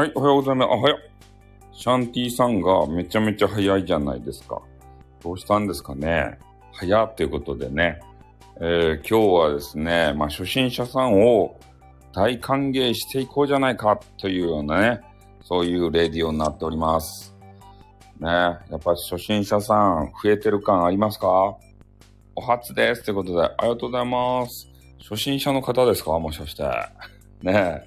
はい、おはようございます。あ、はや。シャンティさんがめちゃめちゃ早いじゃないですか。どうしたんですかね。早ということでね。えー、今日はですね、まあ、初心者さんを大歓迎していこうじゃないかというようなね、そういうレディオになっております。ね、やっぱ初心者さん増えてる感ありますか？お初ですということで、ありがとうございます。初心者の方ですか？もしかして。ね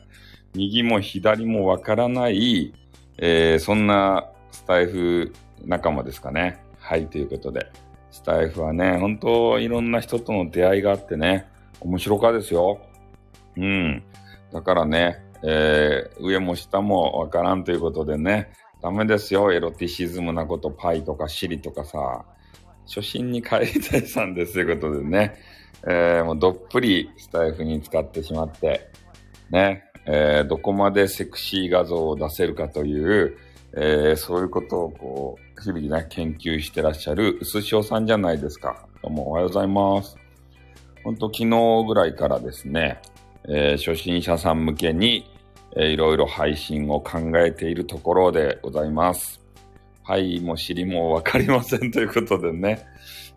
右も左もわからない、えー、そんなスタイフ仲間ですかね。はい、ということで。スタイフはね、本当いろんな人との出会いがあってね、面白かですよ。うん。だからね、えー、上も下もわからんということでね、ダメですよ。エロティシズムなこと、パイとかシリとかさ。初心に帰りたいさんですということでね、えー、もうどっぷりスタイフに使ってしまって、ね、えー、どこまでセクシー画像を出せるかという、えー、そういうことをこう、日々ね、研究してらっしゃる、うすしおさんじゃないですか。どうもおはようございます。ほんと昨日ぐらいからですね、えー、初心者さん向けに、えー、いろいろ配信を考えているところでございます。はいも尻もわかりませんということでね、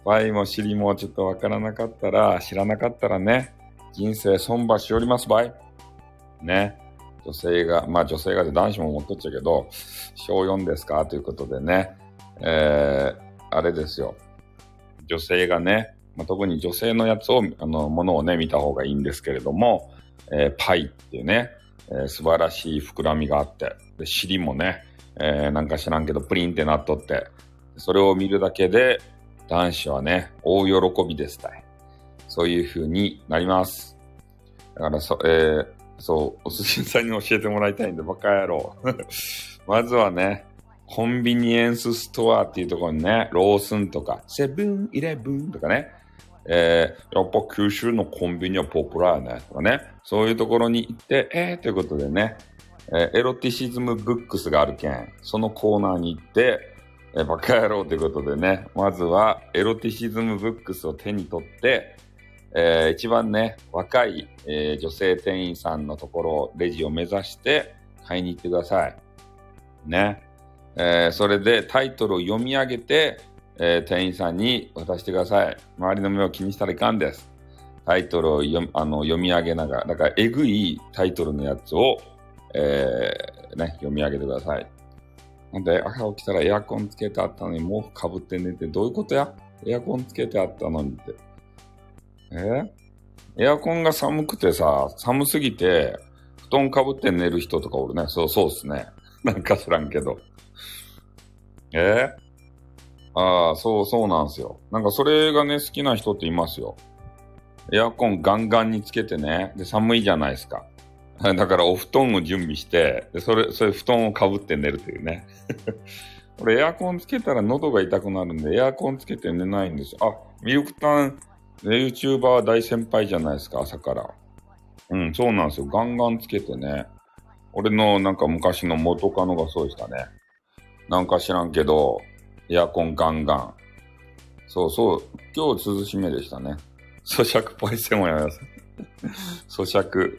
はいも尻もちょっとわからなかったら、知らなかったらね、人生損馬しおりますばい。ね。女性が、まあ女性がで男子も持っとっちゃうけど、小4ですか？ということでね、えー、あれですよ。女性がね、まあ、特に女性のやつを、あの、ものをね、見た方がいいんですけれども、えー、パイっていうね、えー、素晴らしい膨らみがあって、で、尻もね、えー、なんか知らんけど、プリンってなっとって、それを見るだけで、男子はね、大喜びですたい。そういう風になります。だからそ、えー、そう、お寿司さんに教えてもらいたいんで、バカ野郎。まずはね、コンビニエンスストアっていうところにね、ロースンとか、セブンイレブンとかね、えー、やっぱ九州のコンビニはポプラーね、とかね、そういうところに行って、えー、ということでね、えー、エロティシズムブックスがあるけん、そのコーナーに行って、えー、バカ野郎ということでね、まずはエロティシズムブックスを手に取って、えー、一番ね、若い、えー、女性店員さんのところ、レジを目指して買いに行ってください。ね。えー、それでタイトルを読み上げて、えー、店員さんに渡してください。周りの目を気にしたらいかんです。タイトルを読あの読み上げながら、だからえぐいタイトルのやつを、えー、ね、読み上げてください。ほんで、朝起きたらエアコンつけてあったのに毛布かぶって寝て、どういうことや？エアコンつけてあったのにって。え？エアコンが寒くてさ、寒すぎて、布団かぶって寝る人とかおるね。そう、そうっすね。なんか知らんけど。え？ああ、そう、そうなんすよ。なんかそれがね、好きな人っていますよ。エアコンガンガンにつけてね。で、寒いじゃないですか。だからお布団を準備して、で、それ、それ布団をかぶって寝るというね。俺エアコンつけたら喉が痛くなるんで、エアコンつけて寝ないんですよ。あ、ミルクタン YouTuber 大先輩じゃないですか、朝から。うん、そうなんですよ。ガンガンつけてね。俺のなんか昔の元カノがそうでしたね。なんか知らんけど、エアコンガンガン。そうそう、今日涼しめでしたね。咀嚼パイセンをやめます。咀嚼。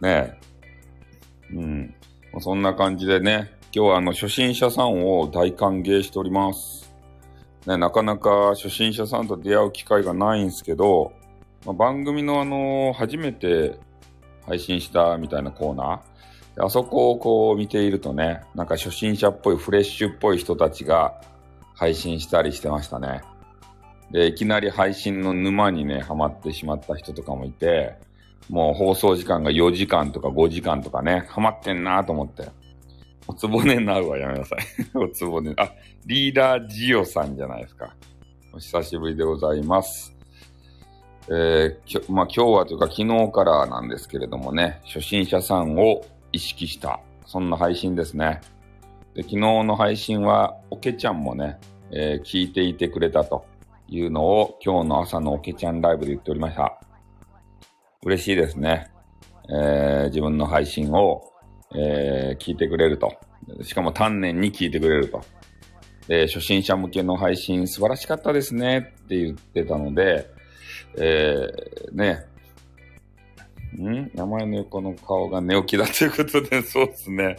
ねえ。うん。そんな感じでね、今日はあの初心者さんを大歓迎しております。ね、なかなか初心者さんと出会う機会がないんですけど、まあ、番組のあの、初めて配信したみたいなコーナー、あそこをこう見ているとね、なんか初心者っぽいフレッシュっぽい人たちが配信したりしてましたね。で、いきなり配信の沼にね、ハマってしまった人とかもいて、もう放送時間が4時間とか5時間とかね、ハマってんなと思って。おつぼねになるわ、やめなさい。おつぼね。あ、リーダージオさんじゃないですか。お久しぶりでございます。えー、きょまあ、今日はというか昨日からなんですけれどもね、初心者さんを意識した、そんな配信ですね。で昨日の配信は、おけちゃんもね、えー、聞いていてくれたというのを今日の朝のおけちゃんライブで言っておりました。嬉しいですね。えー、自分の配信をえー、聞いてくれると。しかも丹念に聞いてくれると。で、初心者向けの配信素晴らしかったですねって言ってたので、えー、ね、ん？名前の横の顔が寝起きだということで、そうですね。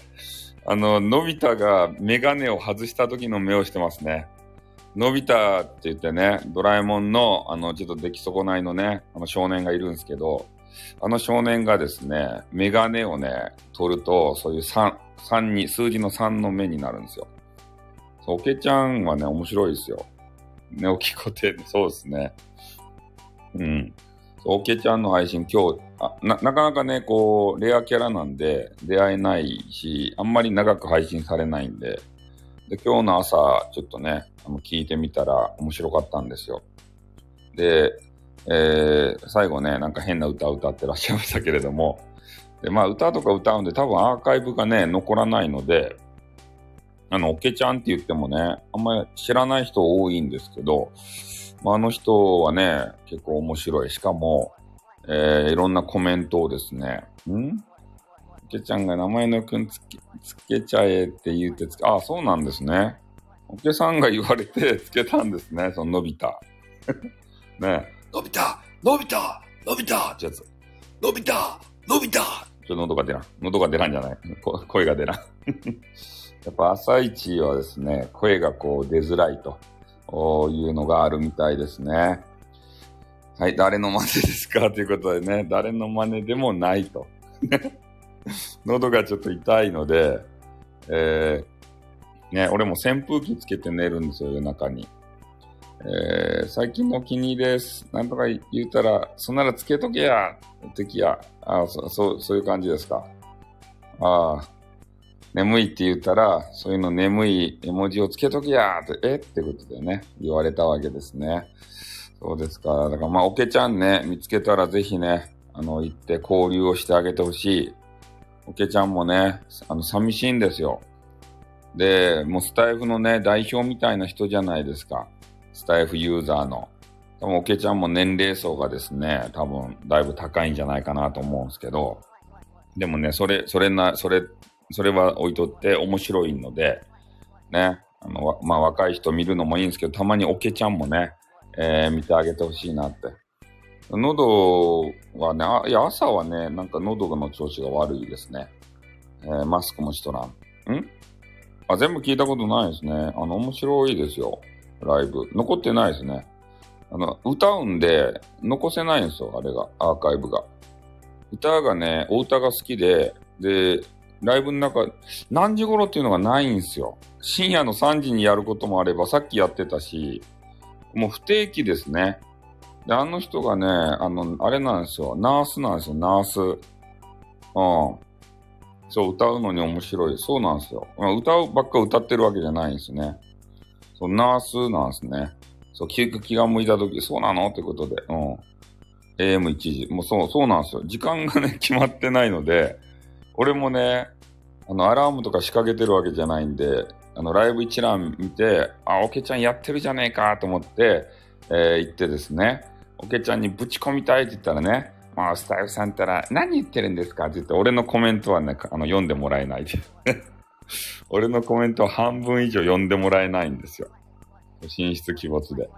あの、のび太がメガネを外した時の目をしてますね。のび太って言ってね、ドラえもんの、あの、ちょっと出来損ないのね、あの少年がいるんですけど、あの少年がですね、メガネをね、取ると、そういう3、3に、数字の3の目になるんですよ。そう、おけちゃんはね、面白いですよ。寝起き固定、そうですね。うん。オケちゃんの配信今日あな、なかなかね、こう、レアキャラなんで出会えないし、あんまり長く配信されないんで、で今日の朝、ちょっとね、あの聞いてみたら面白かったんですよ。で、えー、最後ね、なんか変な歌を歌ってらっしゃいましたけれども、で、まあ歌とか歌うんで多分アーカイブがね、残らないので、あの、オケちゃんって言ってもね、あんまり知らない人多いんですけど、まあ、あの人はね、結構面白い。しかも、えー、いろんなコメントをですね、ん？けちゃんが名前のくんつけ、つけちゃえって言ってつけ、あ、そうなんですね。おけさんが言われてつけたんですね、そののび太。ねのび太のび太のび太ってやつ。のび太のび太ちょっと喉が出らん。喉が出らんじゃない声が出らん。やっぱ朝一はですね、声がこう出づらいと。いうのがあるみたいですね。はい、誰の真似ですか？ということでね、誰の真似でもないと。喉がちょっと痛いので、えー、ね、俺も扇風機つけて寝るんですよ、夜中に。えー、最近のお気に入りです。なんとか言うたら、そんならつけとけや、敵や。あそそう、そういう感じですか。ああ、眠いって言ったら、そういうの眠い絵文字をつけときやって、え？ってことでね、言われたわけですね。そうですか。だからまあ、おけちゃんね、見つけたらぜひね、あの、行って交流をしてあげてほしい。おけちゃんもね、あの、寂しいんですよ。で、もうスタイフのね、代表みたいな人じゃないですか。スタイフユーザーの。多分、おけちゃんも年齢層がですね、多分、だいぶ高いんじゃないかなと思うんですけど、でもね、それ、それな、それそれは置いとって面白いので、ね、あの、まあ、若い人見るのもいいんですけど、たまにおけちゃんもね、えー、見てあげてほしいなって。喉はね、あ、いや、朝はね、なんか喉の調子が悪いですね。えー、マスクもしとらん。ん？あ、全部聞いたことないですね。あの、面白いですよ。ライブ。残ってないですね。あの、歌うんで、残せないんですよ、あれが、アーカイブが。歌がね、お歌が好きで、で、ライブの中、何時頃っていうのがないんですよ。深夜の3時にやることもあれば、さっきやってたし、もう不定期ですね。で、あの人がね、あの、あれなんですよ。ナースなんですよ、ナース。うん。そう、歌うのに面白い。そうなんですよ。歌うばっか歌ってるわけじゃないんですね。そう、ナースなんですね。そう、気気が向いたとき、そうなのってことで。うん。AM1 時。もうそう、そうなんですよ。時間がね、決まってないので、俺もね、あの、アラームとか仕掛けてるわけじゃないんで、あの、ライブ一覧見て、あ、オケちゃんやってるじゃねえかと思って、えー、行ってですね、オケちゃんにぶち込みたいって言ったらね、まあ、スタイフさんったら、何言ってるんですかって言って、俺のコメントはね、あの、読んでもらえないで。俺のコメント半分以上読んでもらえないんですよ。進出鬼没で。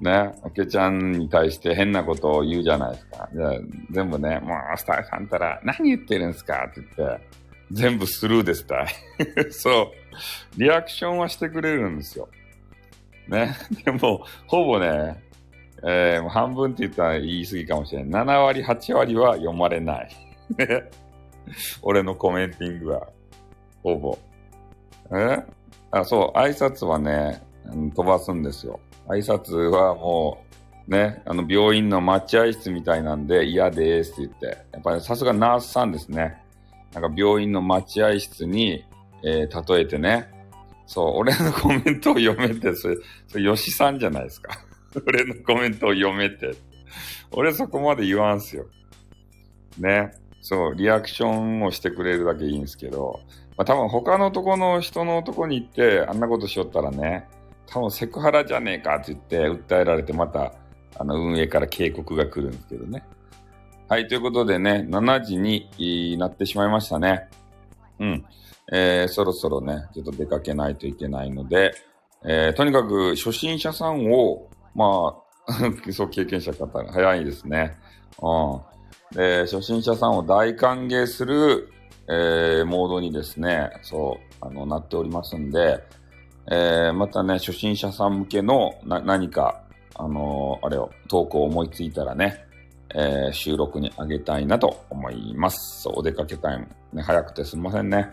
ね、おけちゃんに対して変なことを言うじゃないですか。で全部ね、もうスタイさんたら、何言ってるんですかって言って、全部スルーですた。そう。リアクションはしてくれるんですよ。ね。でも、ほぼね、えー、半分って言ったら言い過ぎかもしれない。7割、8割は読まれない。俺のコメンティングは。ほぼ。え？あ、そう、挨拶はね、飛ばすんですよ。挨拶はもう、ね、あの、病院の待合室みたいなんで嫌ですって言って、やっぱりさすがナースさんですね。なんか病院の待合室に、えー、例えてね、そう、俺のコメントを読めて、それ、それ、吉さんじゃないですか。俺のコメントを読めて。俺そこまで言わんすよ。ね。そう、リアクションをしてくれるだけいいんですけど、まあ多分他のとこの人のとこに行って、あんなことしよったらね、多分セクハラじゃねえかって言って訴えられてまたあの運営から警告が来るんですけどね。はい、ということでね、7時になってしまいましたね。うん。えー、そろそろね、ちょっと出かけないといけないので、えー、とにかく初心者さんを、まあ、そう経験者方が、早いですね。うん。で、初心者さんを大歓迎する、えー、モードにですね、そう、あの、なっておりますんで、えー、またね、初心者さん向けのな何か、あのー、あれを、投稿思いついたらね、えー、収録にあげたいなと思います。そう、お出かけタイム。ね、早くてすみませんね。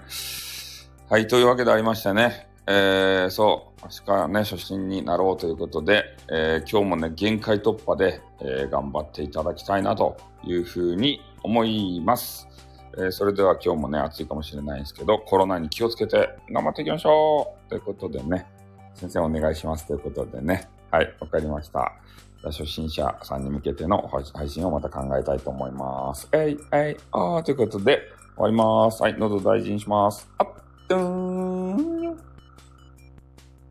はい、というわけでありましてね、えー、そう、明日からね、初心になろうということで、えー、今日もね、限界突破で、えー、頑張っていただきたいなというふうに思います。え、それでは今日もね、暑いかもしれないんですけど、コロナに気をつけて頑張っていきましょうということでね、先生お願いしますということでね、はい、わかりました。初心者さんに向けての配信をまた考えたいと思います。えい、えい、あーということで終わります。はい、喉大事にします。あっ